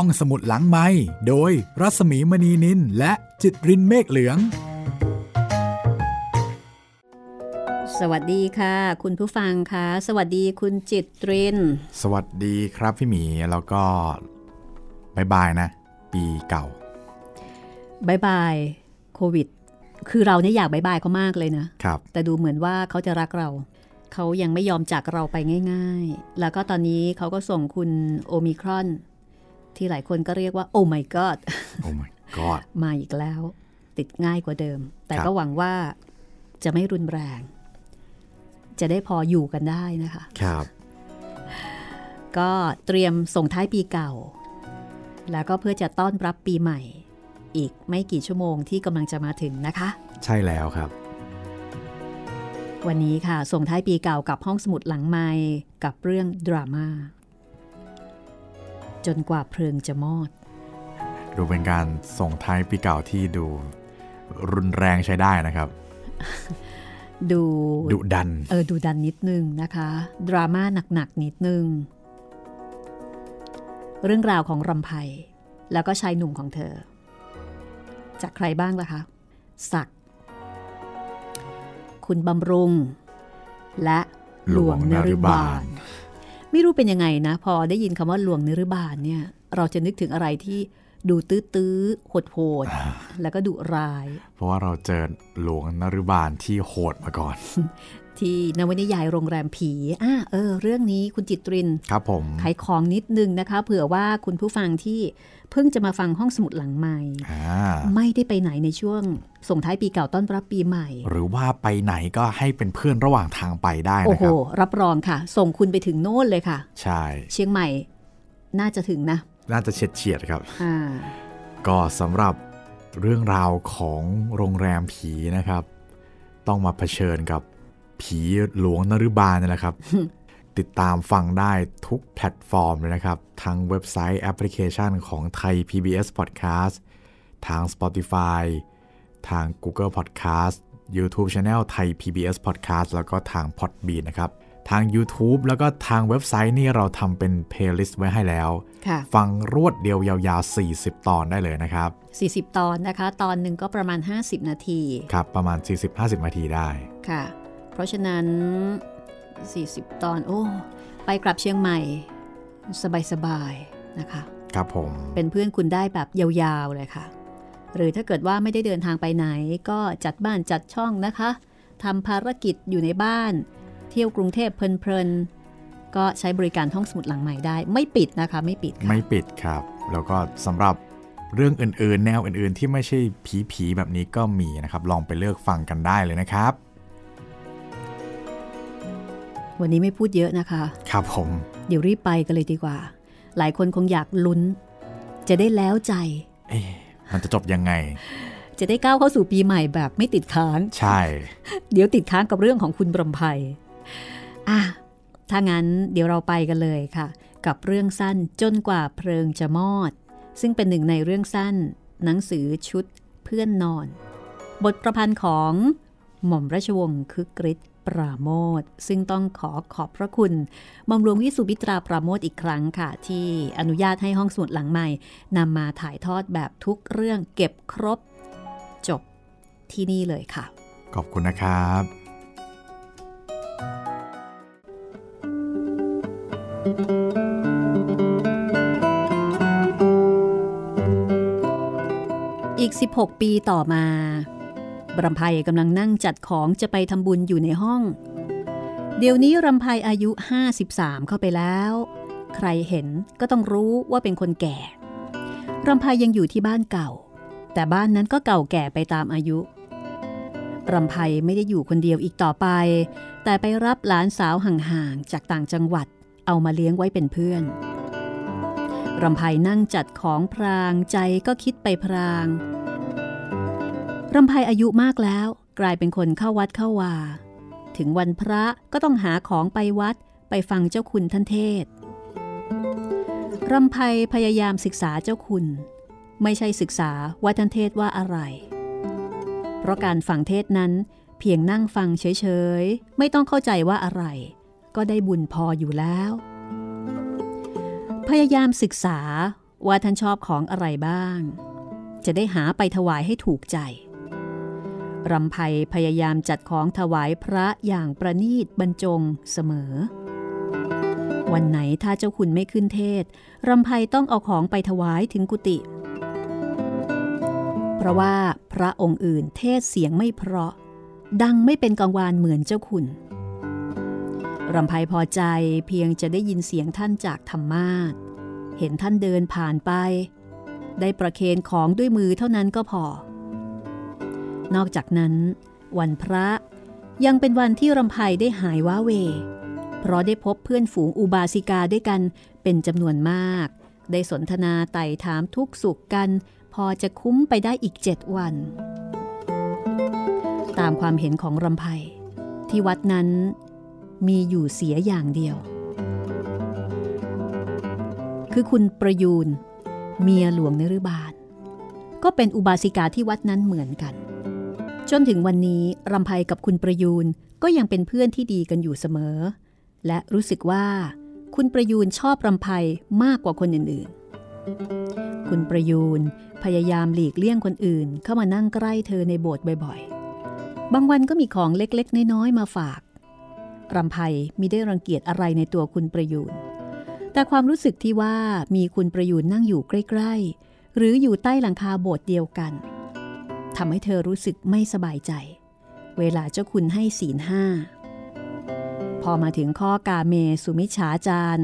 ห้องสมุดหลังไมค์โดยรัศมีมณีนิล และจิตรินเมฆเหลือง สวัสดีค่ะ คุณผู้ฟังคะสวัสดีคุณจิตริน สวัสดีครับพี่หมีแล้วก็ bye bye นะ ปีเก่า bye bye โควิด คือเราเนี่ยอยาก bye bye เขามากเลยนะครับแต่ดูเหมือนว่าเขาจะรักเราเขายังไม่ยอมจากเราไปง่าย ๆ แล้วก็ตอนนี้เขาก็ส่งคุณโอมิครอน ที่หลายคนก็เรียกว่า โอ้ my god โอ้ my god มาอีกแล้ว ติดง่ายกว่าเดิม แต่ครับก็หวังว่าจะไม่รุนแรง จะได้พออยู่กันได้นะคะ ครับ ก็เตรียมส่งท้ายปีเก่า แล้วก็เพื่อจะต้อนรับปีใหม่ อีกไม่กี่ชั่วโมงที่กำลังจะมาถึงนะคะ ใช่แล้วครับวันนี้ค่ะ ส่งท้ายปีเก่ากับห้องสมุดหลังไม้กับเรื่องดราม่า จนกว่าเพลิงจะมอด ดูเป็นการส่งท้ายปีเก่าที่ดู รุนแรงใช้ได้นะครับ ดูดุดัน เออดูดันนิดนึงนะคะ ดราม่าหนักๆนิดนึง เรื่องราวของรำไพแล้วก็ชายหนุ่มของเธอ จากใครบ้างล่ะคะศักดิ์คุณบำรุง และหลวงนฤบาล ไม่รู้เป็นยังไงนะ พอได้ยินคำว่าหลวงนฤบาลเนี่ย เราจะนึกถึงอะไรที่ดูตื้อๆโหดๆแล้วก็ดุร้าย เพราะว่าเราเจอหลวงนรุบาลที่โหดมาก่อน ที่นวนิยายโรงแรมผีอ่าเออ เรื่องนี้คุณจิตรินครับผมขายของนิดนึงนะคะ เผื่อว่าคุณผู้ฟังที่เพิ่งจะมาฟังห้องสมุดหลังใหม่อ่าไม่ได้ไปไหนในช่วงส่งท้ายปีเก่าต้อนรับปีใหม่ หรือว่าไปไหนก็ให้เป็นเพื่อนระหว่างทางไปได้โอ้นะโหครับรับรองค่ะ ส่งคุณไปถึงโน่นเลยค่ะ ใช่ เชียงใหม่น่าจะถึงนะ น่าจะเฉียดเฉียดๆครับอ่าก็สำหรับเรื่องราวของโรงแรมผีนะครับ ต้องมาเผชิญกับ ผีหลวงนรุบาลนี่แหละครับ ติดตามฟังได้ทุกแพลตฟอร์มเลยนะครับ ทั้งเว็บไซต์แอปพลิเคชันของไทย PBS Podcast ทาง Spotify ทาง Google Podcast YouTube Channel ไทย PBS Podcast แล้วก็ทาง Podbean นะครับ ทาง YouTube แล้วก็ทางเว็บไซต์นี่เราทำเป็น playlist ไว้ให้แล้วค่ะฟังรวดเดียวยาวๆ 40 ตอนได้เลยนะครับ 40 ตอนนะคะ ตอนหนึ่งก็ประมาณ 50 นาที ครับ ประมาณ 40-50 นาทีได้ ค่ะ เพราะฉะนั้น 40 ตอน โอ้ ไปกลับเชียงใหม่ สบายๆนะคะ ครับผม เป็นเพื่อนคุณได้แบบยาวๆเลยค่ะ หรือถ้าเกิดว่าไม่ได้เดินทางไปไหน ก็จัดบ้านจัดช่องนะคะทำภารกิจอยู่ในบ้าน เที่ยวกรุงเทพเพลินๆ ก็ใช้บริการห้องสมุดหลังใหม่ได้ ไม่ปิดนะคะ ไม่ปิดค่ะไม่ปิดครับ แล้วก็สำหรับเรื่องอื่นๆ แนวอื่นๆ ที่ไม่ใช่ผีๆ แบบนี้ก็มีนะครับ ลองไปเลือกฟังกันได้เลยนะครับ วันนี้ไม่พูดเยอะนะคะ ครับผม เดี๋ยวรีบไปกันเลยดีกว่า หลายคนคงอยากลุ้น จะได้แล้วใจ เอ๊ะมันจะจบยังไง จะได้ก้าวเข้าสู่ปีใหม่แบบไม่ติดค้าง ใช่ เดี๋ยวติดค้างกับเรื่องของคุณบรมภัยอะถ้างั้นเดี๋ยวเราไปกันเลยค่ะ กับเรื่องสั้นจนกว่าเพลิงจะมอด ซึ่งเป็นหนึ่งในเรื่องสั้น หนังสือชุดเพื่อนนอน บทประพันธ์ของหม่อมราชวงศ์คึกฤทธิ์ ปราโมทซึ่งต้องขอขอบพระคุณหม่อมหลวงวิสุมิตราปราโมทอีกครั้งค่ะ ที่อนุญาตให้ห้องสมุดหลังใหม่นำมาถ่ายทอดแบบทุกเรื่องเก็บครบ จบที่นี่เลยค่ะ ขอบคุณนะครับอีก 16 ปีต่อมาบ รำไพกำลังนั่งจัดของจะไปทำบุญอยู่ในห้อง เดี๋ยวนี้รำไพอายุ 53 เข้าไปแล้ว ใครเห็นก็ต้องรู้ว่าเป็นคนแก่ รำไพยังอยู่ที่บ้านเก่า แต่บ้านนั้นก็เก่าแก่ไปตามอายุ รำไพไม่ได้อยู่คนเดียวอีกต่อไป แต่ไปรับหลานสาวห่างๆจากต่างจังหวัดเอามาเลี้ยงไว้เป็นเพื่อนรำไพนั่งจัดของพรางใจก็คิดไปพราง รำไพอายุมากแล้ว กลายเป็นคนเข้าวัดเข้าวา ถึงวันพระก็ต้องหาของไปวัดไปฟังเจ้าคุณท่านเทศรำไพพยายามศึกษาเจ้าคุณ ไม่ใช่ศึกษาว่าท่านเทศว่าอะไร เพราะการฟังเทศน์นั้น เพียงนั่งฟังเฉยๆ ไม่ต้องเข้าใจว่าอะไร ก็ได้บุญพออยู่แล้ว พยายามศึกษาว่าท่านชอบของอะไรบ้าง จะได้หาไปถวายให้ถูกใจ รำไพพยายามจัดของถวายพระอย่างประนีตบรรจงเสมอ วันไหนถ้าเจ้าคุณไม่ขึ้นเทศ รำไพต้องเอาของไปถวายถึงกุฏิเพราะว่าพระองค์อื่นเทศเสียงไม่เพราะ ดังไม่เป็นกังวานเหมือนเจ้าคุณรำไพพอใจเพียงจะได้ยินเสียงท่านจากธรรมาทเห็นท่านเดินผ่านไป ได้ประเคนของด้วยมือเท่านั้นก็พอ นอกจากนั้น วันพระยังเป็นวันที่รำไพได้หายว้าเว เพราะได้พบเพื่อนฝูงอุบาสิกาด้วยกันเป็นจำนวนมาก ได้สนทนาไต่ถามทุกสุขกัน พอจะคุ้มไปได้อีกเจ็ดวัน ตามความเห็นของรำไพที่วัดนั้นมีอยู่เสียอย่างเดียว คือคุณประยูนเมียหลวงนรุบาล ก็เป็นอุบาสิกาที่วัดนั้นเหมือนกัน จนถึงวันนี้รำไพกับคุณประยูนก็ยังเป็นเพื่อนที่ดีกันอยู่เสมอ และรู้สึกว่า คุณประยูนชอบรำไพมากกว่าคนอื่นๆ คุณประยูนพยายามหลีกเลี่ยงคนอื่น เข้ามานั่งใกล้เธอในโบสถ์บ่อยๆ บางวันก็มีของเล็กๆ น้อยๆ มาฝากรำไพมิได้รังเกียจอะไรในตัวคุณประยูน แต่ความรู้สึกที่ว่ามีคุณประยูนนั่งอยู่ใกล้ ๆ หรืออยู่ใต้หลังคาโบสถ์เดียวกัน ทำให้เธอรู้สึกไม่สบายใจ เวลาเจ้าคุณให้ศีลห้า พอมาถึงข้อกาเมสุมิฉาจาร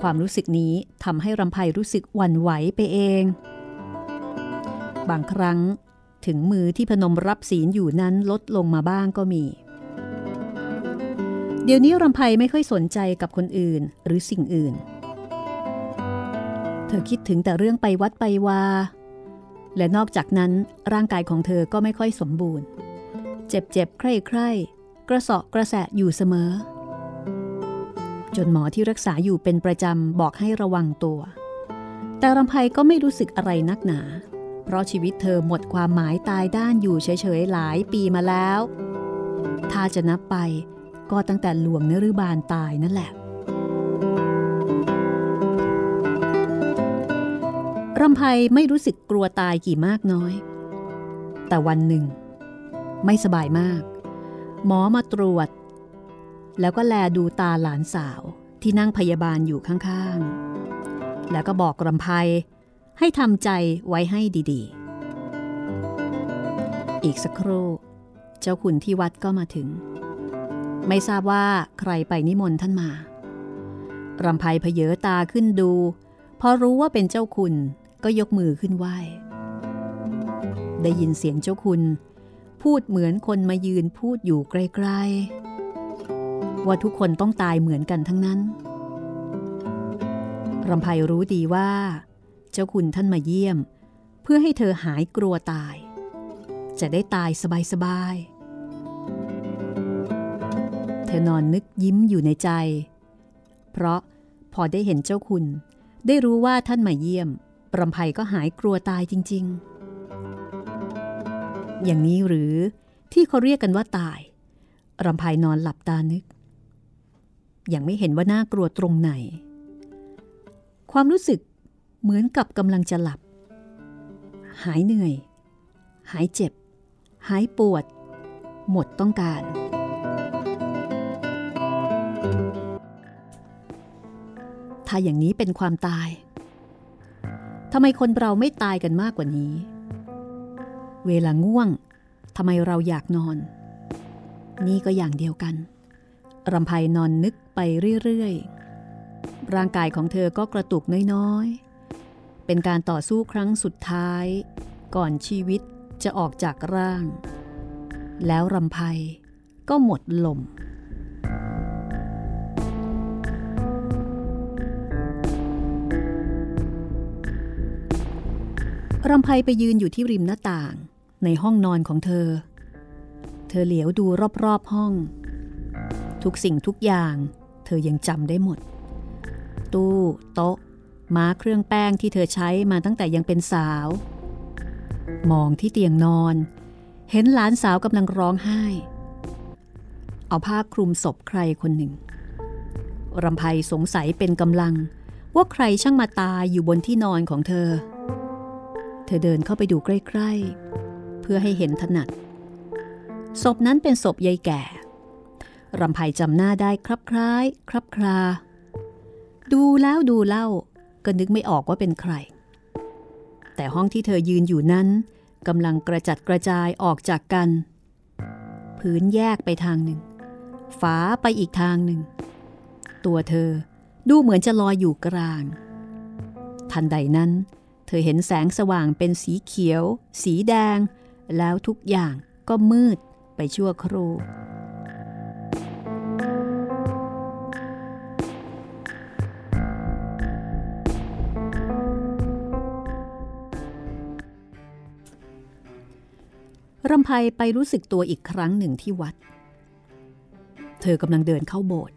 ความรู้สึกนี้ทำให้รำไพรู้สึกหวั่นไหวไปเอง บางครั้งถึงมือที่พนมรับศีลอยู่นั้นลดลงมาบ้างก็มี เดี๋ยวนี้รำไพไม่ค่อยสนใจกับคนอื่นหรือสิ่งอื่น เธอคิดถึงแต่เรื่องไปวัดไปวา และนอกจากนั้นร่างกายของเธอก็ไม่ค่อยสมบูรณ์ เจ็บเจ็บใคร่ใคร่กระสอบกระแสะอยู่เสมอ จนหมอที่รักษาอยู่เป็นประจำบอกให้ระวังตัว แต่รำไพก็ไม่รู้สึกอะไรนักหนา เพราะชีวิตเธอหมดความหมายตายด้านอยู่เฉยๆหลายปีมาแล้ว ถ้าจะนับไปก็ตั้งแต่หลวงนรุบาลตายนั่นแหละ รำไพไม่รู้สึกกลัวตายกี่มากน้อย แต่วันหนึ่ง ไม่สบายมาก หมอมาตรวจ แล้วก็แลดูตาหลานสาวที่นั่งพยาบาลอยู่ข้างๆ แล้วก็บอกรำไพให้ทำใจไว้ให้ดีๆ อีกสักครู่เจ้าขุนที่วัดก็มาถึง ไม่ทราบว่าใครไปนิมนต์ท่านมารำไพเพเยอตาขึ้นดูพอรู้ว่าเป็นเจ้าคุณ ก็ยกมือขึ้นไหว้ ได้ยินเสียงเจ้าคุณ พูดเหมือนคนมายืนพูดอยู่ไกลๆ ว่าทุกคนต้องตายเหมือนกันทั้งนั้นรำไพรู้ดีว่า เจ้าคุณท่านมาเยี่ยม เพื่อให้เธอหายกลัวตาย จะได้ตายสบายๆ เธอนอนนึกยิ้มอยู่ในใจ เพราะพอได้เห็นเจ้าคุณ ได้รู้ว่าท่านมาเยี่ยม รำไพก็หายกลัวตายจริง ๆ อย่างนี้หรือที่เขาเรียกกันว่าตาย รำไพนอนหลับตานึก ยังไม่เห็นว่าน่ากลัวตรงไหน ความรู้สึกเหมือนกับกำลังจะหลับ หายเหนื่อย หายเจ็บ หายปวด หมดต้องการ ถ้าอย่างนี้เป็นความตาย ทำไมคนเราไม่ตายกันมากกว่านี้ เวลาง่วงทำไมเราอยากนอน นี่ก็อย่างเดียวกันรำไพนอนนึกไปเรื่อยๆ ร่างกายของเธอก็กระตุกน้อยๆ เป็นการต่อสู้ครั้งสุดท้าย ก่อนชีวิตจะออกจากร่าง แล้วรำไพก็หมดลม รำไพไปยืนอยู่ที่ริมหน้าต่าง ในห้องนอนของเธอ เธอเหลียวดูรอบๆห้อง ทุกสิ่งทุกอย่าง เธอยังจำได้หมด ตู้ โต๊ะ ม้าเครื่องแป้งที่เธอใช้มาตั้งแต่ยังเป็นสาว มองที่เตียงนอน เห็นหลานสาวกำลังร้องไห้ เอาผ้าคลุมศพใครคนหนึ่งรำไพสงสัยเป็นกำลัง ว่าใครช่างมาตายอยู่บนที่นอนของเธอ เธอเดินเข้าไปดูใกล้ ๆ เพื่อให้เห็นถนัด ศพนั้นเป็นศพยายแก่ รำไพจำหน้าได้ครับคล้าย ครับคราดูแล้วดูเล่าก็นึกไม่ออกว่าเป็นใคร แต่ห้องที่เธอยืนอยู่นั้นกำลังกระจัดกระจายออกจากกัน พื้นแยกไปทางหนึ่ง ฝาไปอีกทางหนึ่ง ตัวเธอดูเหมือนจะลอยอยู่กลาง ทันใดนั้น เธอเห็นแสงสว่างเป็นสีเขียว สีแดง แล้วทุกอย่างก็มืดไปชั่วครู่รำไพไปรู้สึกตัวอีกครั้งหนึ่งที่วัด เธอกำลังเดินเข้าโบสถ์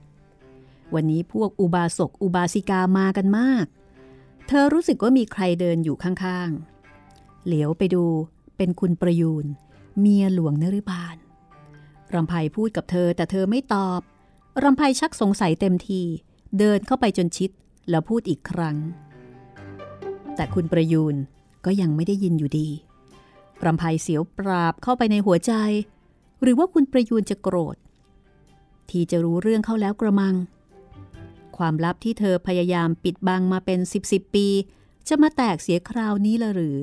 วันนี้พวกอุบาสกอุบาสิกามากันมาก เธอรู้สึกว่ามีใครเดินอยู่ข้างๆ เหลียวไปดูเป็นคุณประยูน เมียหลวงนฤบาลรำไพพูดกับเธอแต่เธอไม่ตอบรำไพชักสงสัยเต็มที เดินเข้าไปจนชิดแล้วพูดอีกครั้ง แต่คุณประยูนก็ยังไม่ได้ยินอยู่ดีรำไพเสียวปราบเข้าไปในหัวใจ หรือว่าคุณประยูนจะโกรธ ที่จะรู้เรื่องเข้าแล้วกระมัง ความลับที่เธอพยายามปิดบังมาเป็นสิบสิบปี จะมาแตกเสียคราวนี้ละหรือ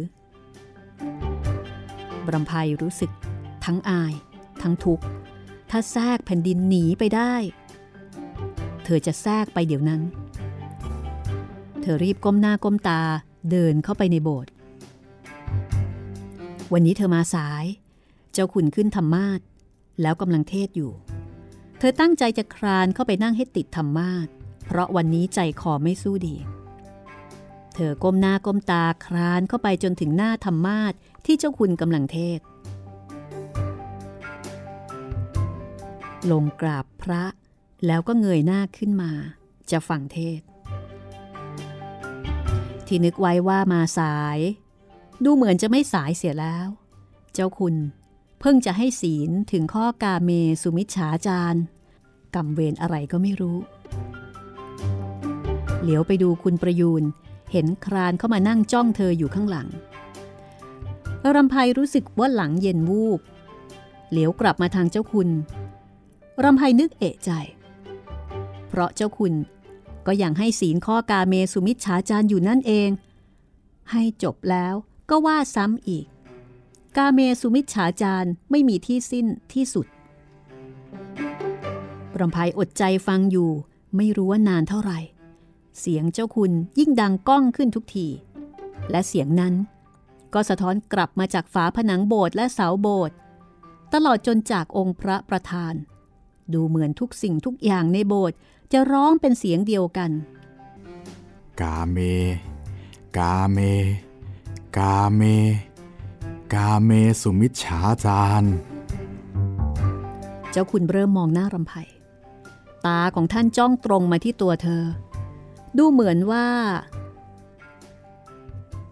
บรำไพรู้สึก ทั้งอาย ทั้งทุกข์ ถ้าแทรกแผ่นดินหนีไปได้ เธอจะแทรกไปเดี๋ยวนั้น เธอรีบก้มหน้าก้มตาเดินเข้าไปในโบสถ์วันนี้เธอมาสาย เจ้าขุนขึ้นธรรมาทแล้วกำลังเทศอยู่ เธอตั้งใจจะครานเข้าไปนั่งให้ติดธรรมาท เพราะวันนี้ใจคอไม่สู้ดี เธอก้มหน้าก้มตาครานเข้าไปจนถึงหน้าธรรมาทที่เจ้าคุณกำลังเทศ ลงกราบพระแล้วก็เงยหน้าขึ้นมา จะฟังเทศ ที่นึกไว้ว่ามาสาย ดูเหมือนจะไม่สายเสียแล้ว เจ้าคุณเพิ่งจะให้ศีลถึงข้อกาเมสุมิชฉาจารกรรมเวรอะไรก็ไม่รู้ เหลียวไปดูคุณประยูนเห็นครานเข้ามานั่งจ้องเธออยู่ข้างหลังรำไพรู้สึกว่าหลังเย็นวูบ เหลียวกลับมาทางเจ้าคุณรำไพนึกเอะใจ เพราะเจ้าคุณก็ยังให้ศีลข้อกาเมสุมิชฉาจารอยู่นั่นเอง ให้จบแล้วก็ว่าซ้ำอีก กาเมสุมิชฉาจารไม่มีที่สิ้นที่สุดรำไพอดใจฟังอยู่ไม่รู้ว่านานเท่าไหร่ เสียงเจ้าคุณยิ่งดังก้องขึ้นทุกที และเสียงนั้น ก็สะท้อนกลับมาจากฝาผนังโบสถ์และเสาโบสถ์ตลอดจนจากองค์พระประธาน ดูเหมือนทุกสิ่งทุกอย่างในโบสถ์จะร้องเป็นเสียงเดียวกัน กาเม กาเม กาเม กาเมสุมิชฉาจารเจ้าคุณเริ่มมองหน้ารำไพตาของท่านจ้องตรงมาที่ตัวเธอ ดูเหมือนว่า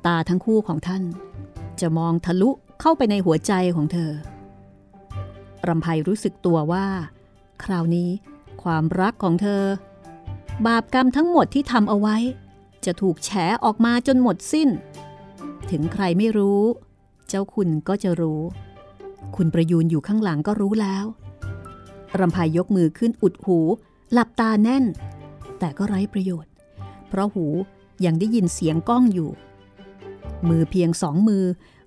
ตาทั้งคู่ของท่าน จะมองทะลุเข้าไปในหัวใจของเธอรำไพรู้สึกตัวว่า คราวนี้ความรักของเธอ บาปกรรมทั้งหมดที่ทำเอาไว้ จะถูกแฉออกมาจนหมดสิ้น ถึงใครไม่รู้ เจ้าคุณก็จะรู้ คุณประยูนอยู่ข้างหลังก็รู้แล้วรำไพยกมือขึ้นอุดหู หลับตาแน่น แต่ก็ไร้ประโยชน์ เพราะหูยังได้ยินเสียงก้องอยู่ มือเพียงสองมือ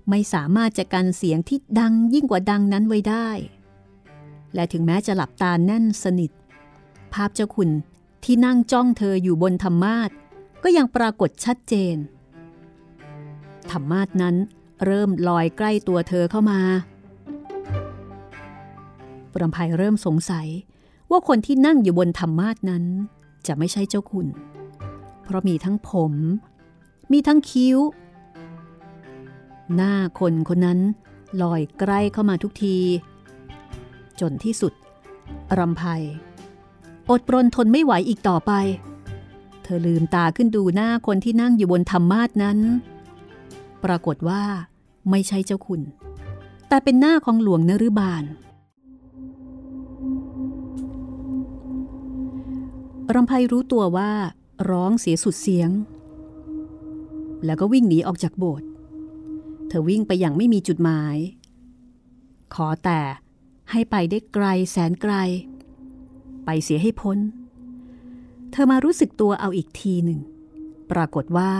ไม่สามารถจะกันเสียงที่ดังยิ่งกว่าดังนั้นไว้ได้ และถึงแม้จะหลับตาแน่นสนิท ภาพเจ้าคุณที่นั่งจ้องเธออยู่บนธรรมาทก็ยังปรากฏชัดเจน ธรรมาทนั้นเริ่มลอยใกล้ตัวเธอเข้ามาปรำภัยเริ่มสงสัยว่าคนที่นั่งอยู่บนธรรมาทนั้น จะไม่ใช่เจ้าคุณ เพราะมีทั้งผม มีทั้งคิ้ว หน้าคนคนนั้นลอยใกล้เข้ามาทุกที จนที่สุดรำไพอดปรนทนไม่ไหวอีกต่อไป เธอลืมตาขึ้นดูหน้าคนที่นั่งอยู่บนธรรมาทนั้น ปรากฏว่า ไม่ใช่เจ้าคุณ แต่เป็นหน้าของหลวงนรุบาลรำไพรู้ตัวว่า ร้องเสียสุดเสียง แล้วก็วิ่งหนีออกจากโบสถ์เธอวิ่งไปอย่างไม่มีจุดหมาย ขอแต่ให้ไปได้ไกลแสนไกล ไปเสียให้พ้น เธอมารู้สึกตัวเอาอีกทีหนึ่ง ปรากฏว่า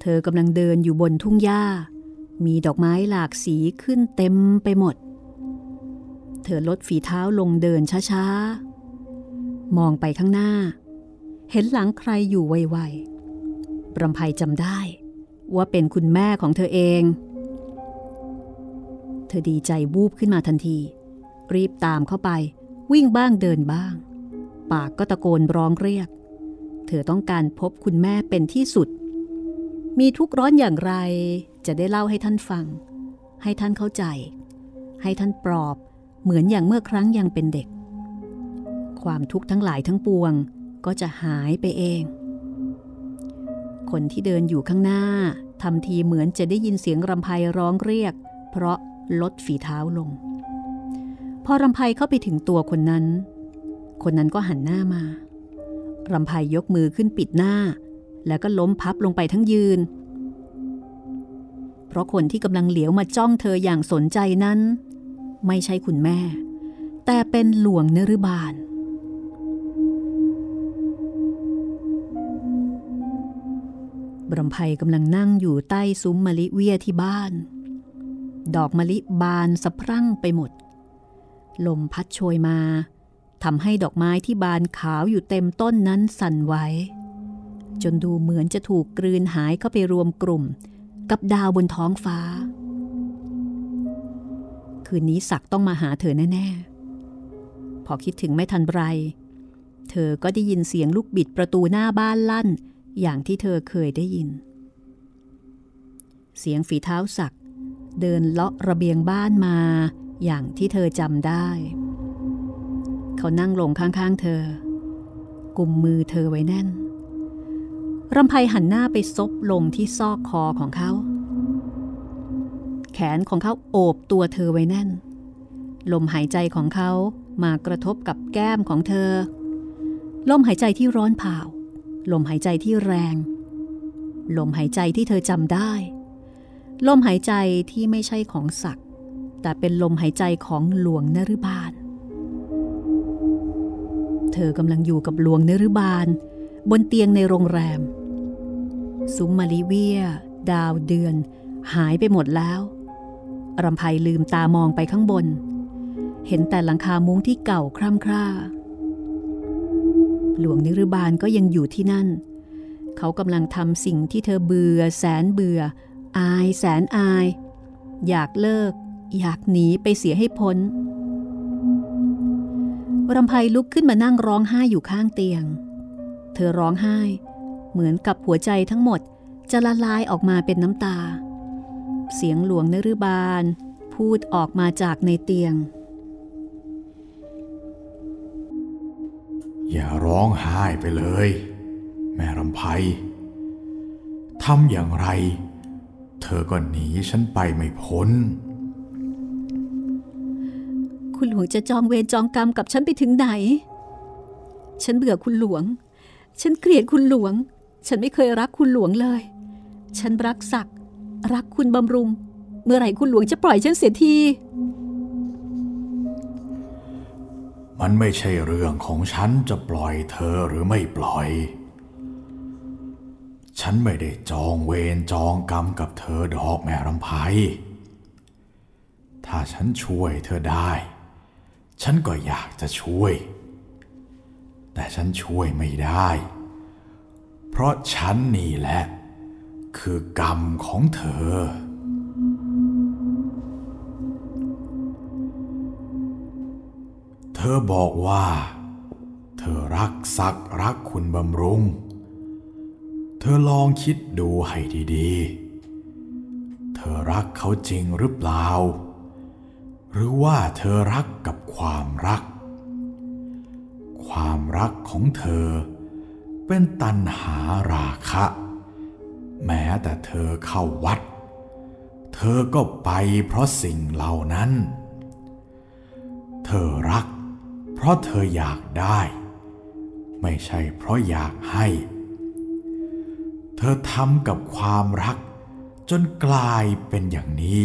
เธอกำลังเดินอยู่บนทุ่งหญ้า มีดอกไม้หลากสีขึ้นเต็มไปหมด เธอลดฝีเท้าลงเดินช้าๆ มองไปข้างหน้า เห็นหลังใครอยู่ไวๆบรำไพจำได้ว่าเป็นคุณแม่ของเธอเอง เธอดีใจวูบขึ้นมาทันที รีบตามเข้าไปวิ่งบ้างเดินบ้าง ปากก็ตะโกนร้องเรียก เธอต้องการพบคุณแม่เป็นที่สุด มีทุกข์ร้อนอย่างไรจะได้เล่าให้ท่านฟัง ให้ท่านเข้าใจ ให้ท่านปลอบเหมือนอย่างเมื่อครั้งยังเป็นเด็ก ความทุกข์ทั้งหลายทั้งปวง ก็จะหายไปเอง คนที่เดินอยู่ข้างหน้าทำทีเหมือนจะได้ยินเสียงรำไพร้องเรียก เพราะลดฝีเท้าลง พอรำไพเข้าไปถึงตัวคนนั้น คนนั้นก็หันหน้ามารำไพยกมือขึ้นปิดหน้า แล้วก็ล้มพับลงไปทั้งยืน เพราะคนที่กำลังเหลียวมาจ้องเธออย่างสนใจนั้น ไม่ใช่คุณแม่ แต่เป็นหลวงเนรบาล บรมไพกำลังนั่งอยู่ใต้ซุ้มมะลิเวียที่บ้าน ดอกมะลิบานสะพรั่งไปหมด ลมพัดโชยมาทำให้ดอกไม้ที่บานขาวอยู่เต็มต้นนั้นสั่นไหวจนดูเหมือนจะถูกกลืนหายเข้าไปรวมกลุ่ม กับดาวบนท้องฟ้า คืนนี้ศักต้องมาหาเธอแน่ ๆ พอคิดถึงไม่ทันไร เธอก็ได้ยินเสียงลูกบิดประตูหน้าบ้านลั่น อย่างที่เธอเคยได้ยิน เสียงฝีเท้าศักเดินเลาะระเบียงบ้านมาอย่างที่เธอจำได้ เขานั่งลงข้างๆเธอ กุมมือเธอไว้แน่นรำไพหันหน้าไปซบลงที่ซอกคอของเขา แขนของเขาโอบตัวเธอไว้แน่น ลมหายใจของเขามากระทบกับแก้มของเธอ ลมหายใจที่ร้อนเผา ลมหายใจที่แรง ลมหายใจที่เธอจำได้ ลมหายใจที่ไม่ใช่ของศักดิ์แต่เป็นลมหายใจของหลวงนรุบาล เธอกำลังอยู่กับหลวงนรุบาล บนเตียงในโรงแรม ซุ้มมาลิเวีย ดาวเดือน หายไปหมดแล้วรำไพลืมตามองไปข้างบน เห็นแต่หลังคามุ้งที่เก่าคร่ำคร่า หลวงนิรบาลก็ยังอยู่ที่นั่น เขากำลังทำสิ่งที่เธอเบื่อ แสนเบื่อ อาย แสนอาย อยากเลิก อยากหนีไปเสียให้พ้นรำไพลุกขึ้นมานั่งร้องไห้อยู่ข้างเตียง เธอร้องไห้ เหมือนกับหัวใจทั้งหมดจะละลายออกมาเป็นน้ำตา เสียงหลวงนรบาล พูดออกมาจากในเตียง อย่าร้องไห้ไปเลย แม่รำไพทำอย่างไร เธอก็หนีฉันไปไม่พ้น คุณหลวงจะจองเวรจองกรรมกับฉันไปถึงไหน ฉันเบื่อคุณหลวง ฉันเกลียดคุณหลวง ฉันไม่เคยรักคุณหลวงเลย ฉันรักศักดิ์รักคุณบำรุง เมื่อไหร่คุณหลวงจะปล่อยฉันเสียที มันไม่ใช่เรื่องของฉันจะปล่อยเธอหรือไม่ปล่อย ฉันไม่ได้จองเวรจองกรรมกับเธอดอกแม่รำไพถ้าฉันช่วยเธอได้ ฉันก็อยากจะช่วย แต่ฉันช่วยไม่ได้ เพราะฉันนี่แหละ คือกรรมของเธอ เธอบอกว่า เธอรักศักรักคุณบำรุง เธอลองคิดดูให้ดีๆ เธอรักเขาจริงหรือเปล่า หรือว่าเธอรักกับความรัก ความรักของเธอเป็นตันหาราคะ แม้แต่เธอเข้าวัด เธอก็ไปเพราะสิ่งเหล่านั้น เธอรัก ราะเธออยากได้ ไม่ใช่เพราะอยากให้ เธอทำกับความรัก จนกลายเป็นอย่างนี้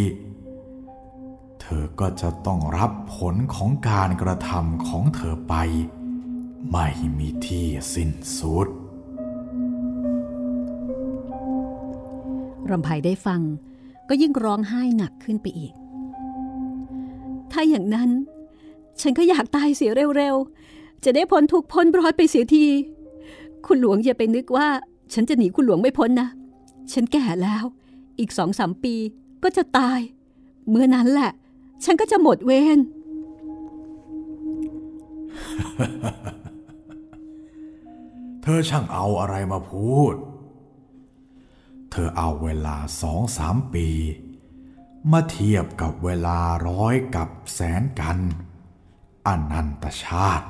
เธอก็จะต้องรับผลของการกระทำของเธอไป ไม่มีที่สิ้นสุดรำไพได้ฟังก็ยิ่งร้องไห้หนักขึ้นไปอีก ถ้าอย่างนั้น ฉันก็อยากตายเสียเร็วๆ จะได้พ้นทุกพ้นร้อนไปเสียที คุณหลวงอย่าไปนึกว่า ฉันจะหนีคุณหลวงไม่พ้นนะ ฉันแก่แล้ว อีกสองสามปีก็จะตาย เมื่อนั้นแหละ ฉันก็จะหมดเวร เธอช่างเอาอะไรมาพูด เธอเอาเวลาสองสามปี มาเทียบกับเวลาร้อยกับแสนกัน อนันตชาติ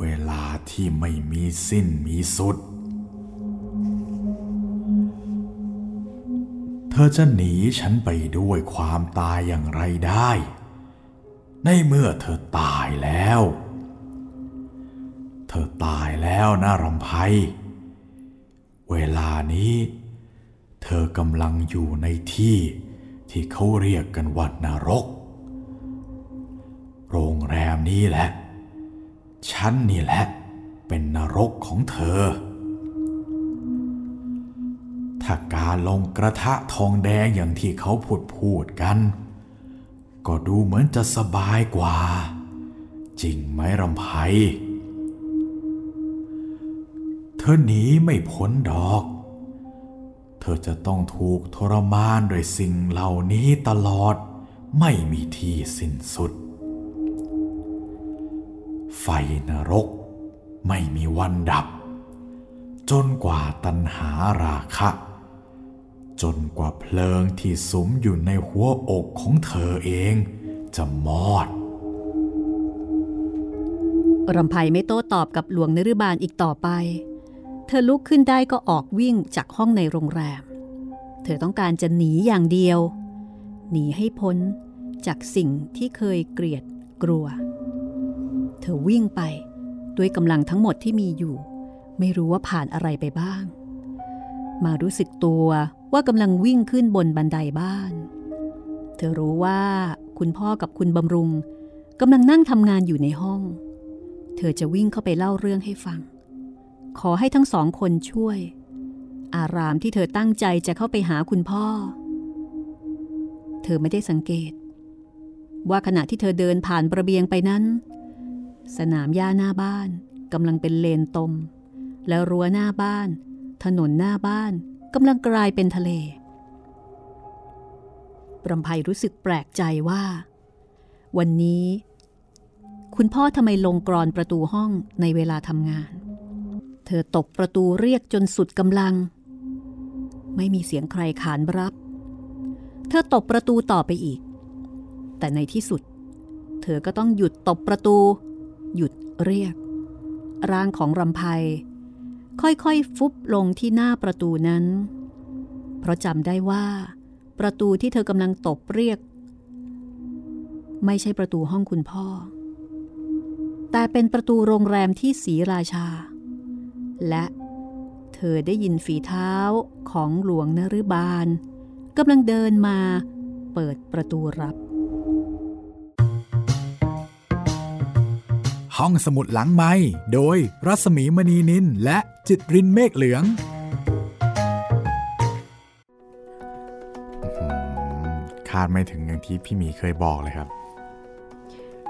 เวลาที่ไม่มีสิ้นมีสุด เธอจะหนีฉันไปด้วยความตายอย่างไรได้ ในเมื่อเธอตายแล้ว เธอตายแล้วนะรำไพเวลานี้ เธอกำลังอยู่ในที่ที่เขาเรียกกันว่านรก โรงแรมนี้แหละ ฉันนี่แหละ เป็นนรกของเธอ ถ้าการลงกระทะทองแดงอย่างที่เขาพูดพูดกัน ก็ดูเหมือนจะสบายกว่า จริงไหมรำไพเธอหนีไม่พ้นดอก เธอจะต้องถูกทรมานด้วยสิ่งเหล่านี้ตลอดไม่มีที่สิ้นสุด ไฟนรก ไม่มีวันดับ จนกว่าตัณหาราคะ จนกว่าเพลิงที่สุมอยู่ในหัวอกของเธอเองจะมอดรำไพไม่โต้ตอบกับหลวงนฤบาลอีกต่อไป เธอลุกขึ้นได้ก็ออกวิ่งจากห้องในโรงแรม เธอต้องการจะหนีอย่างเดียว หนีให้พ้นจากสิ่งที่เคยเกลียดกลัว เธอวิ่งไป ด้วยกำลังทั้งหมดที่มีอยู่ ไม่รู้ว่าผ่านอะไรไปบ้าง มารู้สึกตัวว่ากำลังวิ่งขึ้นบนบันไดบ้าน เธอรู้ว่าคุณพ่อกับคุณบำรุงกำลังนั่งทำงานอยู่ในห้อง เธอจะวิ่งเข้าไปเล่าเรื่องให้ฟัง ขอให้ทั้งสองคนช่วย อารามที่เธอตั้งใจจะเข้าไปหาคุณพ่อ เธอไม่ได้สังเกต ว่าขณะที่เธอเดินผ่านระเบียงไปนั้น สนามหญ้าหน้าบ้านกำลังเป็นเลนตม แล้วรั้วหน้าบ้าน ถนนหน้าบ้านกำลังกลายเป็นทะเลรำไพรู้สึกแปลกใจว่า วันนี้ คุณพ่อทำไมลงกรอนประตูห้องในเวลาทำงาน เธอตบประตูเรียกจนสุดกำลัง ไม่มีเสียงใครขานรับ เธอตบประตูต่อไปอีก แต่ในที่สุด เธอก็ต้องหยุดตบประตู หยุดเรียก ร่างของรำไพค่อยๆ ฟุบลงที่หน้าประตูนั้น เพราะจำได้ว่า ประตูที่เธอกำลังตบเรียก ไม่ใช่ประตูห้องคุณพ่อ แต่เป็นประตูโรงแรมที่ศรีราชา และเธอได้ยินฝีเท้าของหลวงนฤบาลกำลังเดินมาเปิดประตูรับ ห้องสมุดหลังไม้โดยรัสมีมณีนินและจิตรินเมฆเหลือง คาดไม่ถึงอย่างที่พี่หมีเคยบอกเลยครับ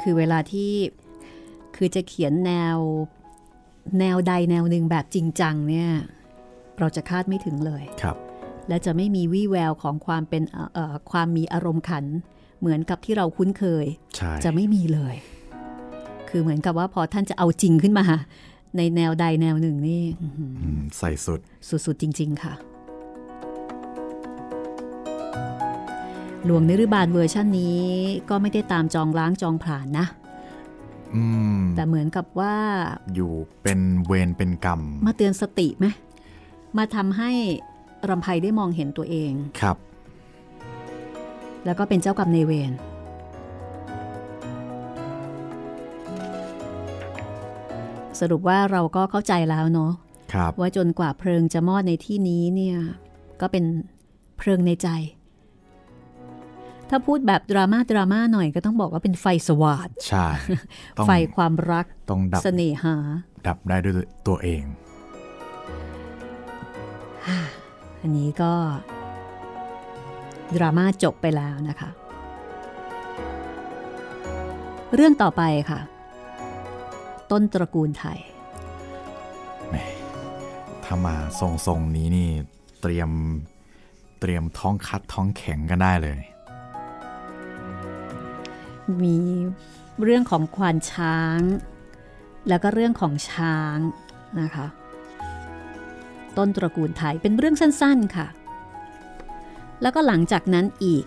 คือเวลาที่คือจะเขียนแนวแนวใดแนวหนึ่งแบบจริงจังเนี่ย เราจะคาดไม่ถึงเลยครับ และจะไม่มีวี่แววของความเป็นเอ่อเอ่อความมีอารมณ์ขัน เหมือนกับที่เราคุ้นเคยใช่จะไม่มีเลย คือเหมือนกับว่าพอท่านจะเอาจริงขึ้นมา ในแนวใดแนวหนึ่งนี่อื้อหืออืมใส่สุด สุดๆจริง ๆ ค่ะ หลวงนฤบาลเวอร์ชันนี้ก็ไม่ได้ตามจองล้างจองผลาญนะอืมแต่เหมือนกับว่า อยู่เป็นเวรเป็นกรรม มาเตือนสติไหมมาทำให้รำไพได้มองเห็นตัวเองครับ แล้วก็เป็นเจ้ากรรมในายเวร สรุปว่าเราก็เข้าใจแล้วเนาะครับว่าจนกว่าเพลิงจะมอดในที่นี้เนี่ยก็เป็นเพลิงในใจ ถ้าพูดแบบดราม่าดราม่าหน่อยก็ต้องบอกว่าเป็นไฟสว่างใช่ต้องไฟความรักต้องดับเสน่หา ดับได้ด้วยตัวเอง อันนี้ก็ ดราม่าจบไปแล้วนะคะ เรื่องต่อไปค่ะ ต้นตระกูลไทยถ้ามาทรงทรงๆนี้นี่เตรียมเตรียมท้องคัดท้องแข็งกันได้เลย มีเรื่องของควานช้าง แล้วก็เรื่องของช้างนะคะ ต้นตระกูลไทยเป็นเรื่องสั้นๆค่ะ แล้วก็หลังจากนั้นอีก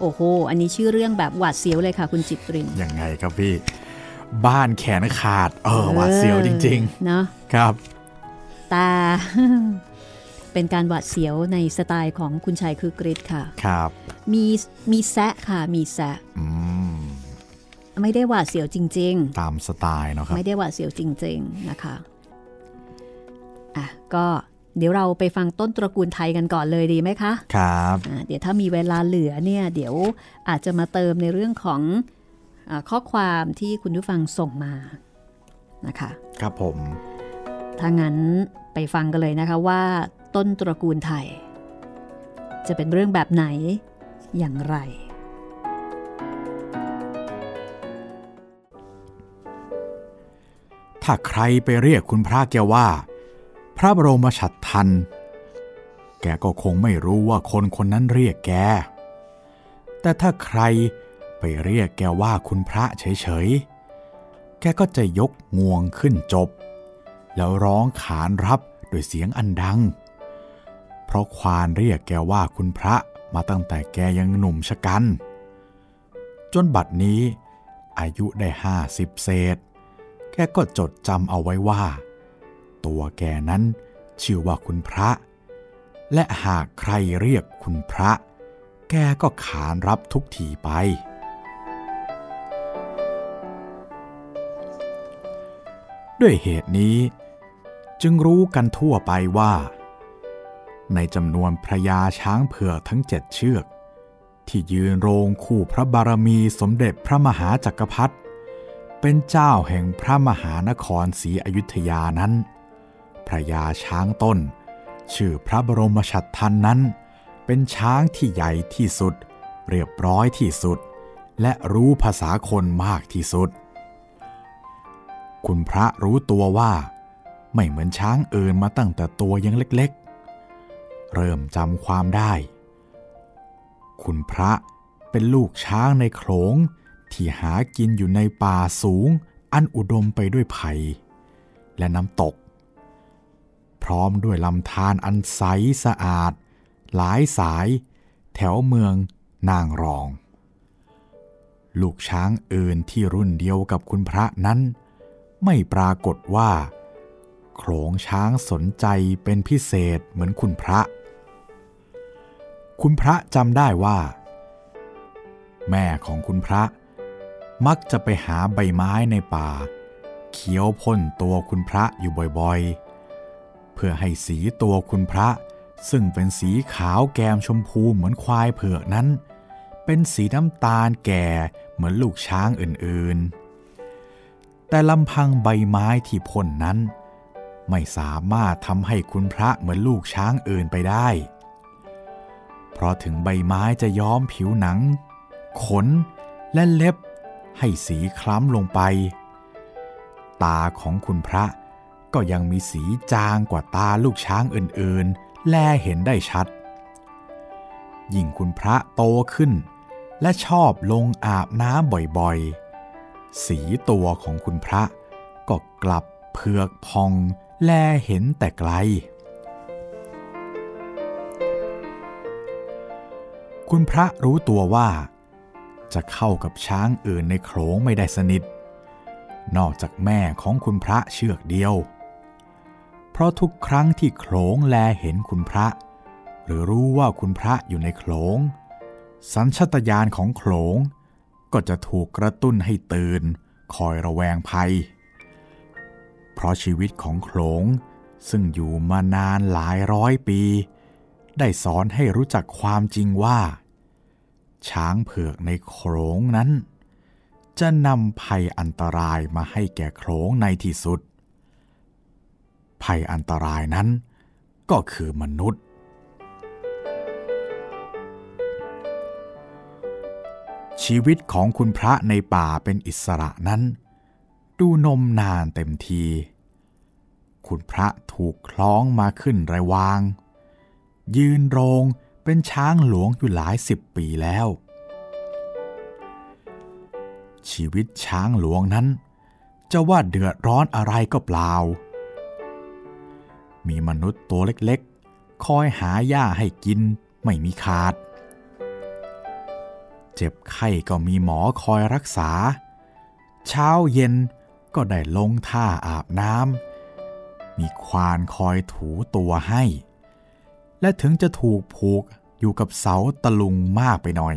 โอ้โห อันนี้ชื่อเรื่องแบบหวาดเสียวเลยค่ะ คุณจิตรินยังไงครับพี่ บ้านแขนขาด เออหวาดเสียวจริงเนาะๆครับแต่เป็นการหวาดเสียวในสไตล์ของคุณชายคือกริชค่ะ ครับ มีมีแซะค่ะ มีแซะอืมไม่ได้หวาดเสียวจริง ๆ ตามสไตล์เนาะครับ ไม่ได้หวาดเสียวจริง ๆ นะคะ อะ ก็เดี๋ยวเราไปฟังต้นตระกูลไทยกันก่อนเลยดีไหมคะ ครับอะเดี๋ยวถ้ามีเวลาเหลือเนี่ย เดี๋ยวอาจจะมาเติมในเรื่องของอา ข้อความที่คุณผู้ฟังส่งมานะคะ ครับผม ถ้างั้นไปฟังกันเลยนะคะว่าต้นตระกูลไทย จะเป็นเรื่องแบบไหนอย่างไร ถ้าใครไปเรียกคุณพระแกว่า พระบรมฉัตรทัน แกก็คงไม่รู้ว่าคนคนนั้นเรียกแก แต่ถ้าใคร ไปเรียกแกว่าคุณพระเฉยๆ แกก็จะยกงวงขึ้นจบ แล้วร้องขานรับด้วยเสียงอันดัง เพราะควานเรียกแกว่าคุณพระมาตั้งแต่แกยังหนุ่มชะกัน จนบัดนี้ อายุได้ห้าสิบเศษ แกก็จดจำเอาไว้ว่า ตัวแกนั้นชื่อว่าคุณพระ และหากใครเรียกคุณพระ แกก็ขานรับทุกทีไป ด้วยเหตุนี้ จึงรู้กันทั่วไปว่า ในจำนวนพระยาช้างเผือกทั้งเจ็ดเชือก ที่ยืนโรงคู่พระบารมีสมเด็จพระมหาจักรพรรดิเป็นเจ้าแห่งพระมหานครศรีอยุธยานั้น พระยาช้างต้น ชื่อพระบรมฉัตรทันนั้น เป็นช้างที่ใหญ่ที่สุด เรียบร้อยที่สุด และรู้ภาษาคนมากที่สุด คุณพระรู้ตัวว่า ไม่เหมือนช้างเอื่นมาตั้งแต่ตัวยังเล็กๆ เริ่มจำความได้ คุณพระเป็นลูกช้างในโขลงที่หากินอยู่ในป่าสูงอันอุดมไปด้วยไผ่และน้ำตก พร้อมด้วยลำธารอันใสสะอาด หลายสาย แถวเมืองนางรอง ลูกช้างเอื่นที่รุ่นเดียวกับคุณพระนั้น ไม่ปรากฏว่าโขลงช้างสนใจเป็นพิเศษเหมือนคุณพระ คุณพระจำได้ว่า แม่ของคุณพระ มักจะไปหาใบไม้ในป่า เคี้ยวพ่นตัวคุณพระอยู่บ่อยๆ เพื่อให้สีตัวคุณพระซึ่งเป็นสีขาวแกมชมพูเหมือนควายเผือกนั้น เป็นสีน้ำตาลแก่เหมือนลูกช้างอื่นๆ แต่ลำพังใบไม้ที่พ่นนั้น ไม่สามารถทำให้คุณพระเหมือนลูกช้างอื่นไปได้ เพราะถึงใบไม้จะย้อมผิวหนัง ขนและเล็บให้สีคล้ำลงไป ตาของคุณพระก็ยังมีสีจางกว่าตาลูกช้างอื่นๆ แลเห็นได้ชัด ยิ่งคุณพระโตขึ้น และชอบลงอาบน้ำบ่อยๆ สีตัวของคุณพระ ก็กลับเผือกพองแลเห็นแต่ไกล คุณพระรู้ตัวว่า จะเข้ากับช้างอื่นในโขลงไม่ได้สนิท นอกจากแม่ของคุณพระเชือกเดียว เพราะทุกครั้งที่โขลงแลเห็นคุณพระ หรือรู้ว่าคุณพระอยู่ในโขลงสัญชตาตญาณของโขลง ก็จะถูกกระตุ้นให้ตื่น คอยระแวงภัย เพราะชีวิตของโขลงซึ่งอยู่มานานหลายร้อยปี ได้สอนให้รู้จักความจริงว่า ช้างเผือกในโขลงนั้น จะนำภัยอันตรายมาให้แก่โขลงในที่สุด ภัยอันตรายนั้นก็คือมนุษย์ ชีวิตของคุณพระในป่าเป็นอิสระนั้น ดูนมนานเต็มที คุณพระถูกคล้องมาขึ้นไรวาง ยืนโรงเป็นช้างหลวงอยู่หลายสิบปีแล้ว ชีวิตช้างหลวงนั้น จะว่าเดือดร้อนอะไรก็เปล่า มีมนุษย์ตัวเล็กๆ คอยหาหญ้าให้กินไม่มีขาด เจ็บไข้ก็มีหมอคอยรักษา เช้าเย็นก็ได้ลงท่าอาบน้ำมีควานคอยถูตัวให้ และถึงจะถูกผูกอยู่กับเสาตะลุงมากไปหน่อย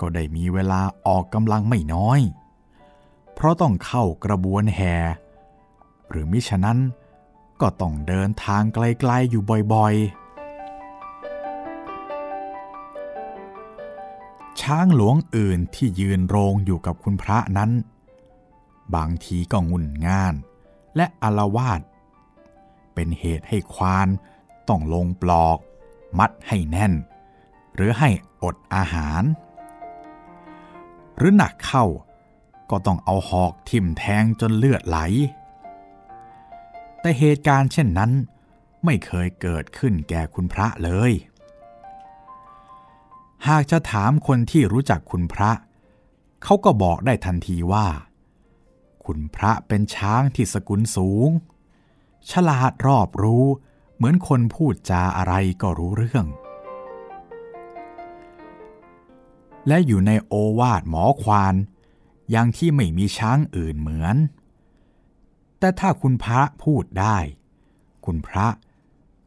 ก็ได้มีเวลาออกกำลังไม่น้อย เพราะต้องเข้ากระบวนแห่หรือมิฉะนั้นก็ต้องเดินทางไกลๆอยู่บ่อยๆ ช้างหลวงอื่นที่ยืนโรงอยู่กับคุณพระนั้น บางทีก็งุนง่าน และอลาวาด เป็นเหตุให้ควานต้องลงปลอก มัดให้แน่น หรือให้อดอาหาร หรือหนักเข้าก็ต้องเอาหอกทิ่มแทงจนเลือดไหล แต่เหตุการณ์เช่นนั้นไม่เคยเกิดขึ้นแก่คุณพระเลย หากจะถามคนที่รู้จักคุณพระ เขาก็บอกได้ทันทีว่า คุณพระเป็นช้างที่สกุลสูง ฉลาดรอบรู้เหมือนคนพูดจาอะไรก็รู้เรื่อง และอยู่ในโอวาทหมอควานอย่างที่ไม่มีช้างอื่นเหมือน แต่ถ้าคุณพระพูดได้ คุณพระ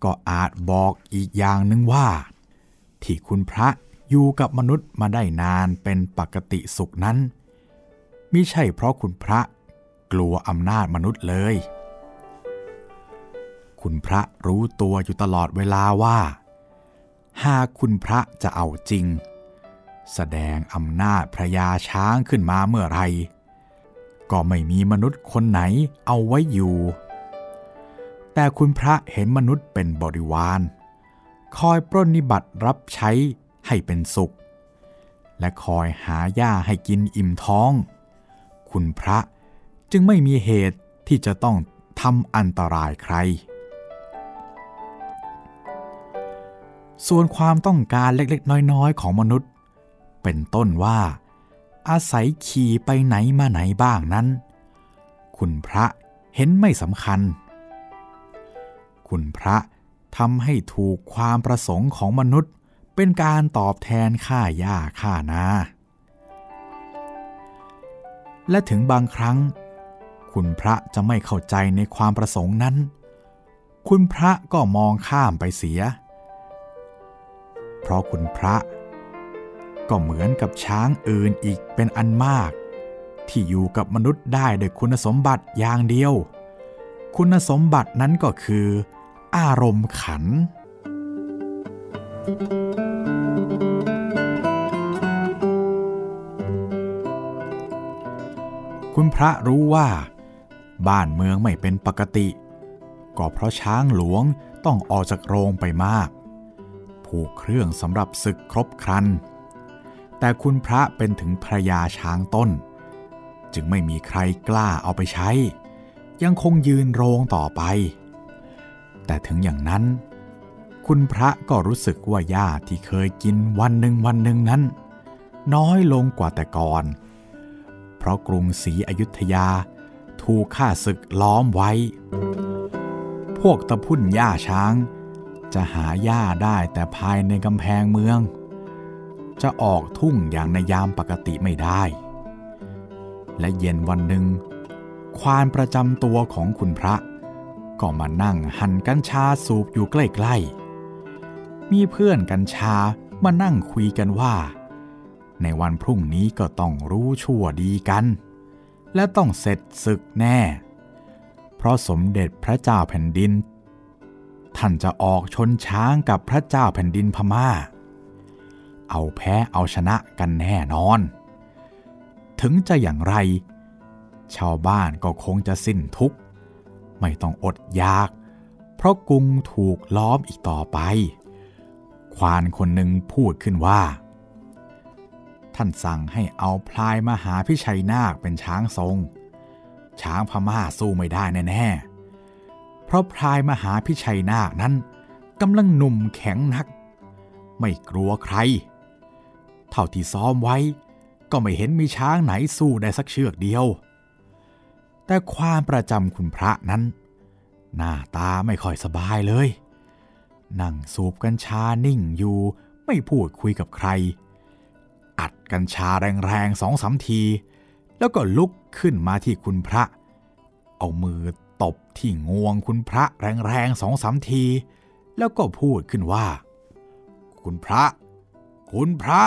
ก็อาจบอกอีกอย่างหนึ่งว่า ที่คุณพระ อยู่กับมนุษย์มาได้นานเป็นปกติสุขนั้นมิใช่เพราะคุณพระกลัวอำนาจมนุษย์เลย คุณพระรู้ตัวอยู่ตลอดเวลาว่า หากคุณพระจะเอาจริง แสดงอำนาจพระยาช้างขึ้นมาเมื่อไร ก็ไม่มีมนุษย์คนไหนเอาไว้อยู่ แต่คุณพระเห็นมนุษย์เป็นบริวาร คอยปรนนิบัติรับใช้ ให้เป็นสุข และคอยหาหญ้าให้กินอิ่มท้อง คุณพระจึงไม่มีเหตุที่จะต้องทำอันตรายใคร ส่วนความต้องการเล็กๆ น้อยๆ ของมนุษย์ เป็นต้นว่า อาศัยขี่ไปไหนมาไหนบ้างนั้น คุณพระเห็นไม่สำคัญ คุณพระทำให้ถูกความประสงค์ของมนุษย์ เป็นการตอบแทนค่าหญ้าค่านาและถึงบางครั้ง คุณพระจะไม่เข้าใจในความประสงค์นั้น คุณพระก็มองข้ามไปเสีย เพราะคุณพระ ก็เหมือนกับช้างอื่นอีกเป็นอันมาก ที่อยู่กับมนุษย์ได้โดยคุณสมบัติอย่างเดียว คุณสมบัตินั้นก็คือ อารมณ์ขัน คุณพระรู้ว่า บ้านเมืองไม่เป็นปกติ ก็เพราะช้างหลวงต้องออกจากโรงไปมาก ผูกเครื่องสำหรับศึกครบครัน แต่คุณพระเป็นถึงพระยาช้างต้น จึงไม่มีใครกล้าเอาไปใช้ ยังคงยืนโรงต่อไป แต่ถึงอย่างนั้น คุณพระก็รู้สึกว่าหญ้าที่เคยกินวันหนึ่งวันหนึ่งนั้น น้อยลงกว่าแต่ก่อนเราะกรุงศรีอยุธยา ถูกข้าศึกล้อมไว้ พวกตะพุ่นหญ้าช้าง จะหาหญ้าได้แต่ภายในกำแพงเมือง จะออกทุ่งอย่างในยามปกติไม่ได้ และเย็นวันหนึ่ง ควานประจำตัวของคุณพระ ก็มานั่งหันกัญชาสูบอยู่ใกล้ๆ มีเพื่อนกัญชามานั่งคุยกันว่า ในวันพรุ่งนี้ก็ต้องรู้ชั่วดีกัน และต้องเสร็จศึกแน่ เพราะสมเด็จพระเจ้าแผ่นดิน ท่านจะออกชนช้างกับพระเจ้าแผ่นดินพมา่า เอาแพ้เอาชนะกันแน่นอน ถึงจะอย่างไร ชาวบ้านก็คงจะสิ้นทุกข์ ไม่ต้องอดอยาก เพราะกรุงถูกล้อมอีกต่อไป ควานคนหนึ่งพูดขึ้นว่า ท่านสั่งให้เอาพลายมหาพิชัยนาคเป็นช้างทรง ช้างพม่าสู้ไม่ได้แน่ๆ เพราะพลายมหาพิชัยนาคนั้นกำลังหนุ่มแข็งนัก ไม่กลัวใคร เท่าที่ซ้อมไว้ก็ไม่เห็นมีช้างไหนสู้ได้สักเชือกเดียว แต่ความประจำคุณพระนั้น หน้าตาไม่ค่อยสบายเลย นั่งสูบกัญชานิ่งอยู่ไม่พูดคุยกับใคร อัดกัญชาแรงๆสองสามที แล้วก็ลุกขึ้นมาที่คุณพระ เอามือตบที่งวงคุณพระแรงๆสองสามที แล้วก็พูดขึ้นว่า คุณพระ คุณพระ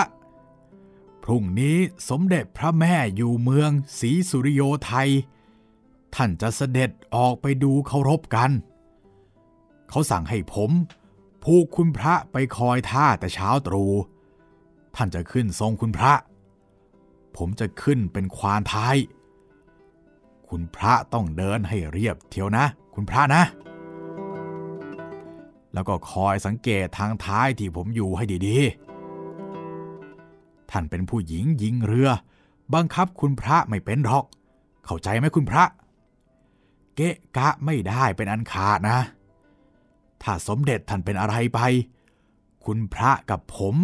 พรุ่งนี้สมเด็จพระแม่อยู่เมืองศรีสุริโยไทย ท่านจะเสด็จออกไปดูเคารพกัน เขาสั่งให้ผม ผูกคุณพระไปคอยท่าแต่เช้าตรู่ ท่านจะขึ้นทรงคุณพระ ผมจะขึ้นเป็นควานท้าย คุณพระต้องเดินให้เรียบเทียวนะ คุณพระนะ แล้วก็คอยสังเกตทางท้ายที่ผมอยู่ให้ดีๆ ท่านเป็นผู้หญิงยิงเรือ บังคับคุณพระไม่เป็นหรอก เข้าใจไหมคุณพระ เกะกะไม่ได้เป็นอันขาดนะ ถ้าสมเด็จท่านเป็นอะไรไป คุณพระกับผม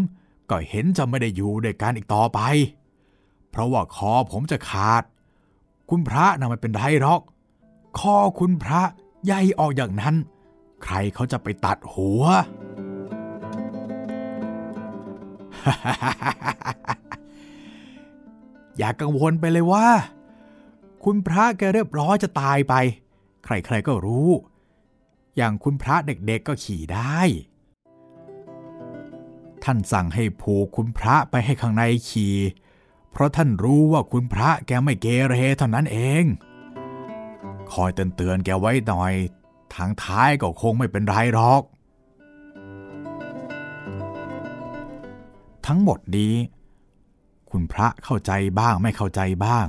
ก็เห็นจะไม่ได้อยู่ด้วยกันอีกต่อไป เพราะว่าคอผมจะขาด คุณพระน่ะไม่เป็นไรหรอก คอคุณพระใหญ่ออกอย่างนั้น ใครเขาจะไปตัดหัว อย่ากังวลไปเลยว่า คุณพระแกเรียบร้อยจะตายไป ใครๆก็รู้ อย่างคุณพระเด็กๆก็ขี่ได้ ท่านสั่งให้ผูกคุณพระไปให้ข้างในขี่ เพราะท่านรู้ว่าคุณพระแกไม่เกเรเท่านั้นเอง คอยเตือนๆแกไว้หน่อย ทางท้ายก็คงไม่เป็นไรหรอก ทั้งหมดนี้ คุณพระเข้าใจบ้างไม่เข้าใจบ้าง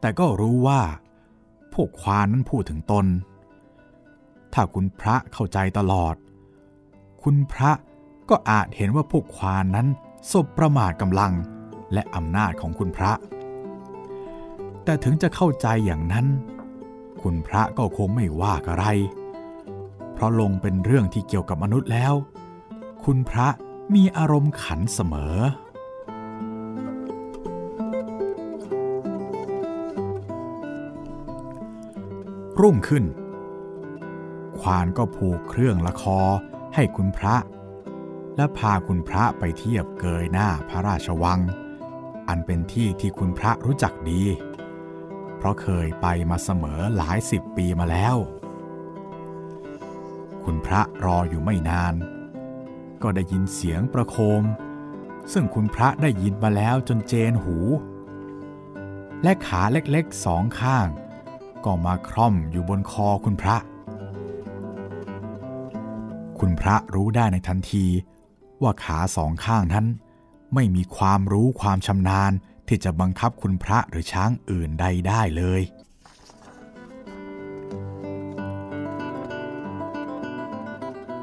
แต่ก็รู้ว่า พวกควานนั้นพูดถึงตน ถ้าคุณพระเข้าใจตลอด คุณพระ ก็อาจเห็นว่าพวกควานนั้นสบประมาทกำลังและอำนาจของคุณพระ แต่ถึงจะเข้าใจอย่างนั้น คุณพระก็คงไม่ว่าอะไร เพราะลงเป็นเรื่องที่เกี่ยวกับมนุษย์แล้ว คุณพระมีอารมณ์ขันเสมอ รุ่งขึ้น ควานก็ผูกเครื่องละคอให้คุณพระ และพาคุณพระไปเทียบเกยหน้าพระราชวัง อันเป็นที่ที่คุณพระรู้จักดี เพราะเคยไปมาเสมอหลายสิบปีมาแล้ว คุณพระรออยู่ไม่นาน ก็ได้ยินเสียงประโคม ซึ่งคุณพระได้ยินมาแล้วจนเจนหู และขาเล็กๆสองข้าง ก็มาคร่อมอยู่บนคอคุณพระคุณพระรู้ได้ในทันที ว่าขาสองข้างนั้น ไม่มีความรู้ความชำนาญที่จะบังคับคุณพระหรือช้างอื่นใดได้เลย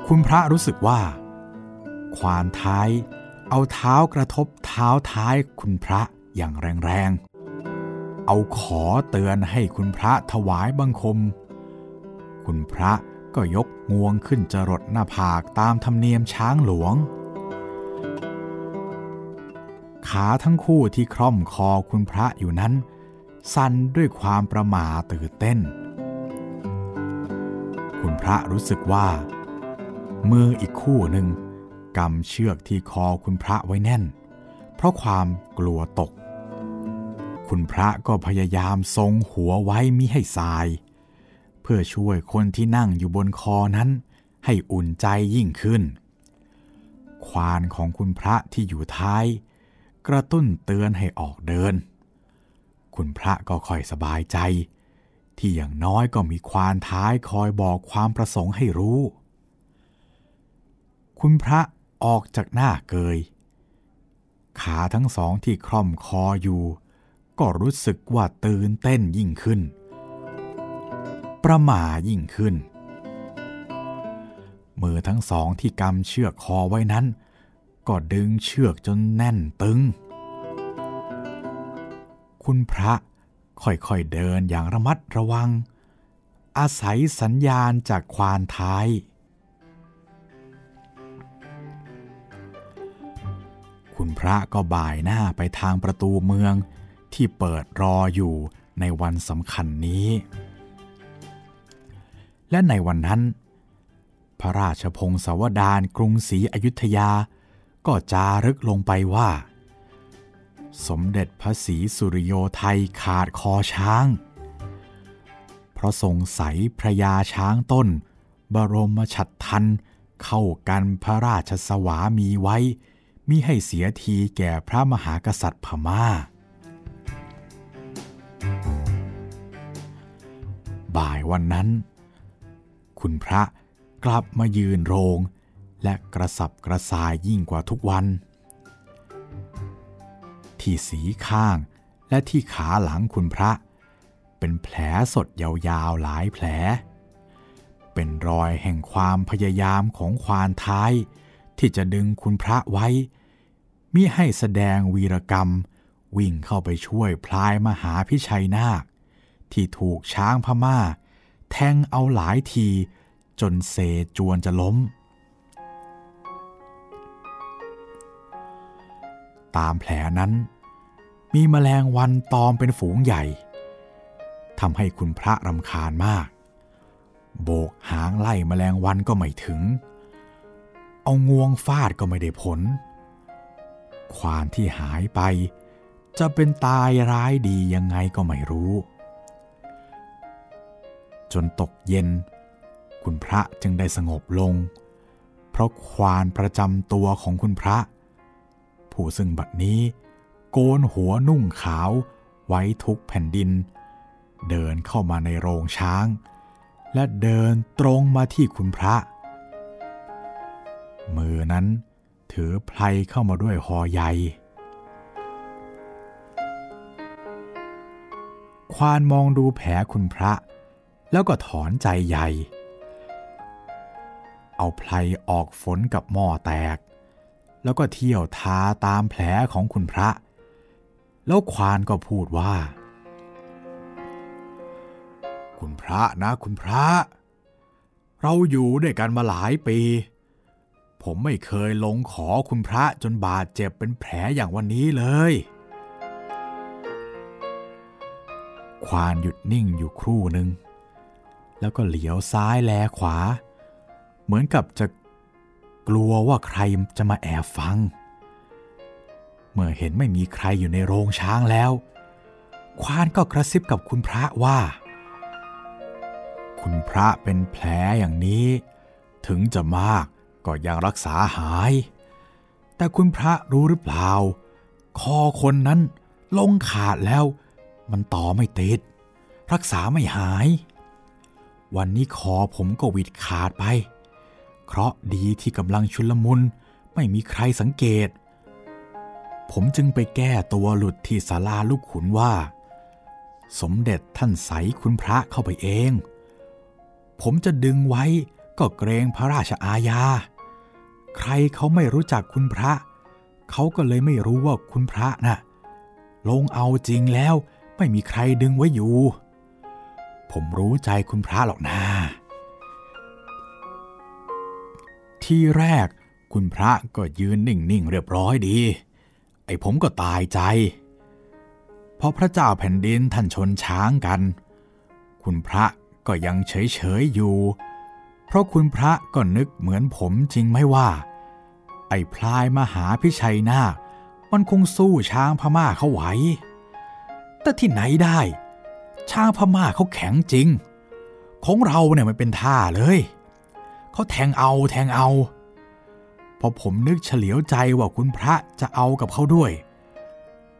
คุณพระรู้สึกว่า ควานท้ายเอาเท้ากระทบเท้าท้ายคุณพระอย่างแรงๆ เอาขอเตือนให้คุณพระถวายบังคม คุณพระก็ยกงวงขึ้นจรดหน้าผากตามธรรมเนียมช้างหลวง ขาทั้งคู่ที่คร่อมคอคุณพระอยู่นั้น สั่นด้วยความประหม่าตื่นเต้น คุณพระรู้สึกว่า มืออีกคู่หนึ่งกำเชือกที่คอคุณพระไว้แน่น เพราะความกลัวตก คุณพระก็พยายามทรงหัวไว้มิให้สาย เพื่อช่วยคนที่นั่งอยู่บนคอนั้น ให้อุ่นใจยิ่งขึ้น ควานของคุณพระที่อยู่ท้าย กระตุ้นเตือนให้ออกเดิน คุณพระก็ค่อยสบายใจ ที่อย่างน้อยก็มีควานท้ายคอยบอกความประสงค์ให้รู้ คุณพระออกจากหน้าเกย ขาทั้งสองที่คล่อมคออยู่ ก็รู้สึกว่าตื่นเต้นยิ่งขึ้น ประหม่ายิ่งขึ้น มือทั้งสองที่กำเชือกคอไว้นั้น ก็ดึงเชือกจนแน่นตึง คุณพระค่อยๆเดินอย่างระมัดระวัง อาศัยสัญญาณจากควานท้าย คุณพระก็บ่ายหน้าไปทางประตูเมืองที่เปิดรออยู่ในวันสำคัญนี้ และในวันนั้น พระราชพงศาวดารกรุงศรีอยุธยา ก็จารึกลงไปว่า สมเด็จพระศรีสุริโยไทยขาดคอช้าง เพราะทรงใสยพระยาช้างต้น บรมฉัตรทันเข้ากันพระราชสวามีไว้มิให้เสียทีแก่พระมหากษัตริย์พมา่า บ่ายวันนั้น คุณพระกลับมายืนโรง และกระสับกระส่ายยิ่งกว่าทุกวัน ที่สีข้างและที่ขาหลังคุณพระ เป็นแผลสดยาวๆหลายแผล เป็นรอยแห่งความพยายามของควานท้าย ที่จะดึงคุณพระไว้มิให้แสดงวีรกรรม วิ่งเข้าไปช่วยพลายมหาพิชัยนาค ที่ถูกช้างพมา่า แทงเอาหลายทีจนเซจวนจะล้ม ตามแผลนั้น มีแมลงวันตอมเป็นฝูงใหญ่ทำให้คุณพระรำคาญมาก โบกหางไล่แมลงวันก็ไม่ถึง เอางวงฟาดก็ไม่ได้ผล ควานที่หายไป จะเป็นตายร้ายดียังไงก็ไม่รู้ จนตกเย็น คุณพระจึงได้สงบลง เพราะควานประจำตัวของคุณพระ ผู้ซึ่งบัดนี้ โกนหัวนุ่งขาวไว้ทุกแผ่นดิน เดินเข้ามาในโรงช้าง และเดินตรงมาที่คุณพระ มือนั้นถือไพลเข้ามาด้วยหอใหญ่ควานมองดูแผลคุณพระ แล้วก็ถอนใจใหญ่ เอาไพลออกฝนกับหม้อแตก แล้วก็เที่ยวทาตามแผลของคุณพระ แล้วควานก็พูดว่า คุณพระนะคุณพระ เราอยู่ด้วยกันมาหลายปี ผมไม่เคยลงขอคุณพระจนบาดเจ็บเป็นแผลอย่างวันนี้เลย ควานหยุดนิ่งอยู่ครู่หนึ่งแล้วก็เหลียวซ้ายแลขวา เหมือนกับจะ กลัวว่าใครจะมาแอบฟัง เมื่อเห็นไม่มีใครอยู่ในโรงช้างแล้ว ควานก็กระซิบกับคุณพระว่า คุณพระเป็นแผลอย่างนี้ ถึงจะมากก็ยังรักษาหาย แต่คุณพระรู้หรือเปล่า คอคนนั้นลงขาดแล้ว มันต่อไม่ติด รักษาไม่หาย วันนี้คอผมก็วิดขาดไป เคราะดีที่กำลังชุลมุนไม่มีใครสังเกต ผมจึงไปแก้ตัวหลุดที่ศาลาลูกขุนว่า สมเด็จท่านใสคุณพระเข้าไปเอง ผมจะดึงไว้ก็เกรงพระราชอาญา ใครเขาไม่รู้จักคุณพระ เขาก็เลยไม่รู้ว่าคุณพระนะ่ะลงเอาจริงแล้วไม่มีใครดึงไว้อยู่ ผมรู้ใจคุณพระหรอกนะ ที่แรก คุณพระก็ยืนนิ่งๆเรียบร้อยดี ไอ้ผมก็ตายใจเพราะพระเจ้าแผ่นดินท่านชนช้างกัน คุณพระก็ยังเฉยๆอยู่ เพราะคุณพระก็นึกเหมือนผมจริงไหมว่า ไอ้พลายมหาพิชัยนาคมันคงสู้ช้างพม่าเขาไหว แต่ที่ไหนได้ ช้างพม่าเขาแข็งจริง ของเราเนี่ยมันเป็นท่าเลย เขาแทงเอาแทงเอา พอผมนึกเฉลียวใจว่าคุณพระจะเอากับเขาด้วย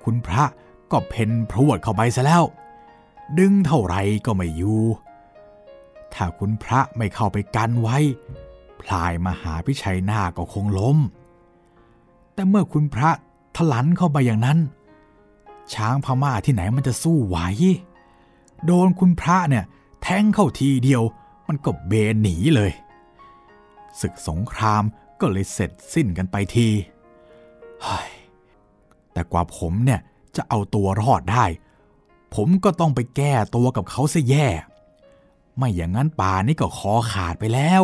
คุณพระก็เพนพรวดเข้าไปซะแล้ว ดึงเท่าไรก็ไม่อยู่ ถ้าคุณพระไม่เข้าไปกันไว้ พลายมหาพิชัยหน้าก็คงล้ม แต่เมื่อคุณพระทลันเข้าไปอย่างนั้น ช้างพม่าที่ไหนมันจะสู้ไหว โดนคุณพระเนี่ยแทงเข้าทีเดียวมันก็เบนหนีเลย ศึกสงครามก็เลยเสร็จสิ้นกันไปทีแต่กว่าผมเนี่ยจะเอาตัวรอดได้ ผมก็ต้องไปแก้ตัวกับเขาซะแย่ ไม่อย่างนั้นป่านี่ก็คอขาดไปแล้ว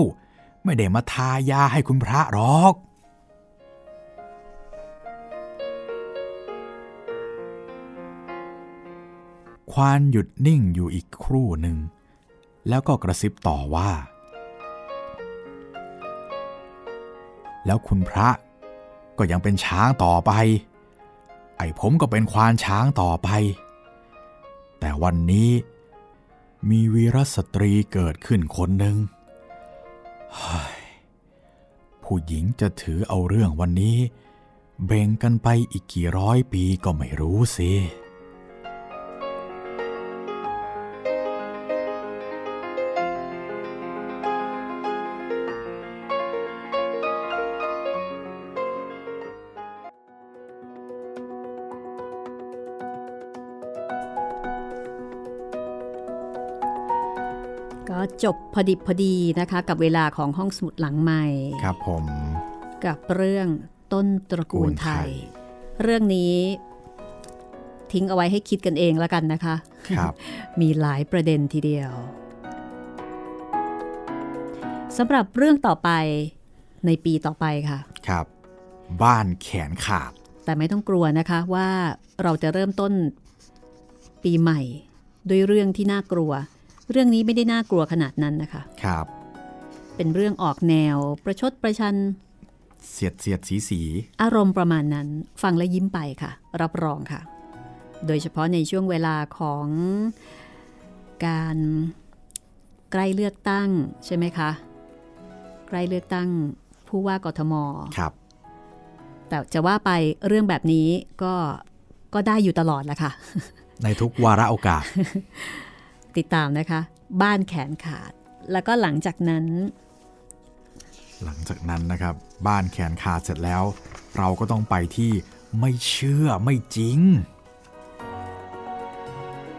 ไม่ได้มาทายาให้คุณพระหรอกควานหยุดนิ่งอยู่อีกครู่หนึ่ง แล้วก็กระซิบต่อว่า แล้วคุณพระก็ยังเป็นช้างต่อไป ไอ้ผมก็เป็นควานช้างต่อไป แต่วันนี้มีวีรสตรีเกิดขึ้นคนหนึ่งผู้หญิงจะถือเอาเรื่องวันนี้ เบ่งกันไปอีกกี่ร้อยปีก็ไม่รู้สิ จบพอดิบพอดีนะคะ กับเวลาของห้องสมุดหลังใหม่ ครับผม กับเรื่องต้นตระกูลไทย เรื่องนี้ทิ้งเอาไว้ให้คิดกันเองแล้วกันนะคะครับมีหลายประเด็นทีเดียวสำหรับเรื่องต่อไปในปีต่อไปค่ะ ครับ บ้านแขนขาด แต่ไม่ต้องกลัวนะคะว่าเราจะเริ่มต้นปีใหม่ ด้วยเรื่องที่น่ากลัว เรื่องนี้ไม่ได้น่ากลัวขนาดนั้นนะคะ ครับ เป็นเรื่องออกแนวประชดประชัน เสียดเสียดสีสี อารมณ์ประมาณนั้น ฟังและยิ้มไปค่ะ รับรองค่ะ โดยเฉพาะในช่วงเวลาของการใกล้เลือกตั้งใช่ไหมคะ ใกล้เลือกตั้งผู้ว่ากทม ครับ แต่จะว่าไปเรื่องแบบนี้ก็ก็ได้อยู่ตลอดแหละค่ะ ในทุกวาระโอกาส ติดตามนะคะ บ้านแขนขาด แล้วก็หลังจากนั้น หลังจากนั้นนะครับ บ้านแขนขาดเสร็จแล้ว เราก็ต้องไปที่ไม่เชื่อไม่จริง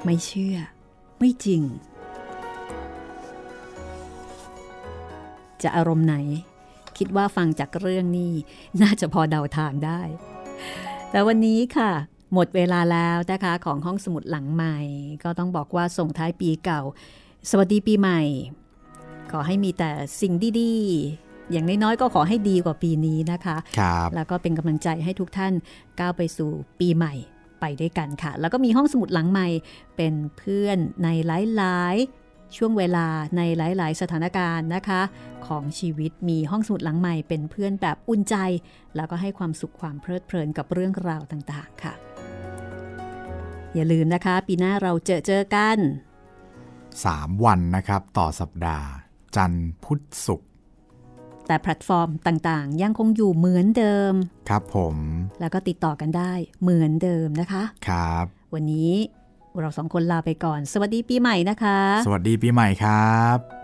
ไม่เชื่อ ไม่จริง จะอารมณ์ไหน คิดว่าฟังจากเรื่องนี้ น่าจะพอเดาทางได้ แต่วันนี้ค่ะ หมดเวลาแล้วนะคะของห้องสมุดหลังใหม่ ก็ต้องบอกว่าส่งท้ายปีเก่า สวัสดีปีใหม่ ขอให้มีแต่สิ่งดีๆ อย่างน้อยๆก็ขอให้ดีกว่าปีนี้นะคะครับแล้วก็เป็นกำลังใจให้ทุกท่านก้าวไปสู่ปีใหม่ไปด้วยกันค่ะ แล้วก็มีห้องสมุดหลังใหม่เป็นเพื่อนในหลายๆ ช่วงเวลาในหลาย ๆ สถานการณ์นะคะ ของชีวิตมีห้องสมุดหลังใหม่เป็นเพื่อนแบบอุ่นใจ แล้วก็ให้ความสุขความเพลิดเพลินกับเรื่องราวต่างๆ ค่ะ อย่าลืมนะคะ ปีหน้าเราเจอเจอกัน 3 วันนะครับ ต่อสัปดาห์ จันทร์พุธศุกร์แต่แพลตฟอร์มต่างๆ ยังคงอยู่เหมือนเดิม ครับผม แล้วก็ติดต่อกันได้เหมือนเดิมนะคะ ครับ วันนี้เราสองคนลาไปก่อน สวัสดีปีใหม่นะคะ สวัสดีปีใหม่ครับ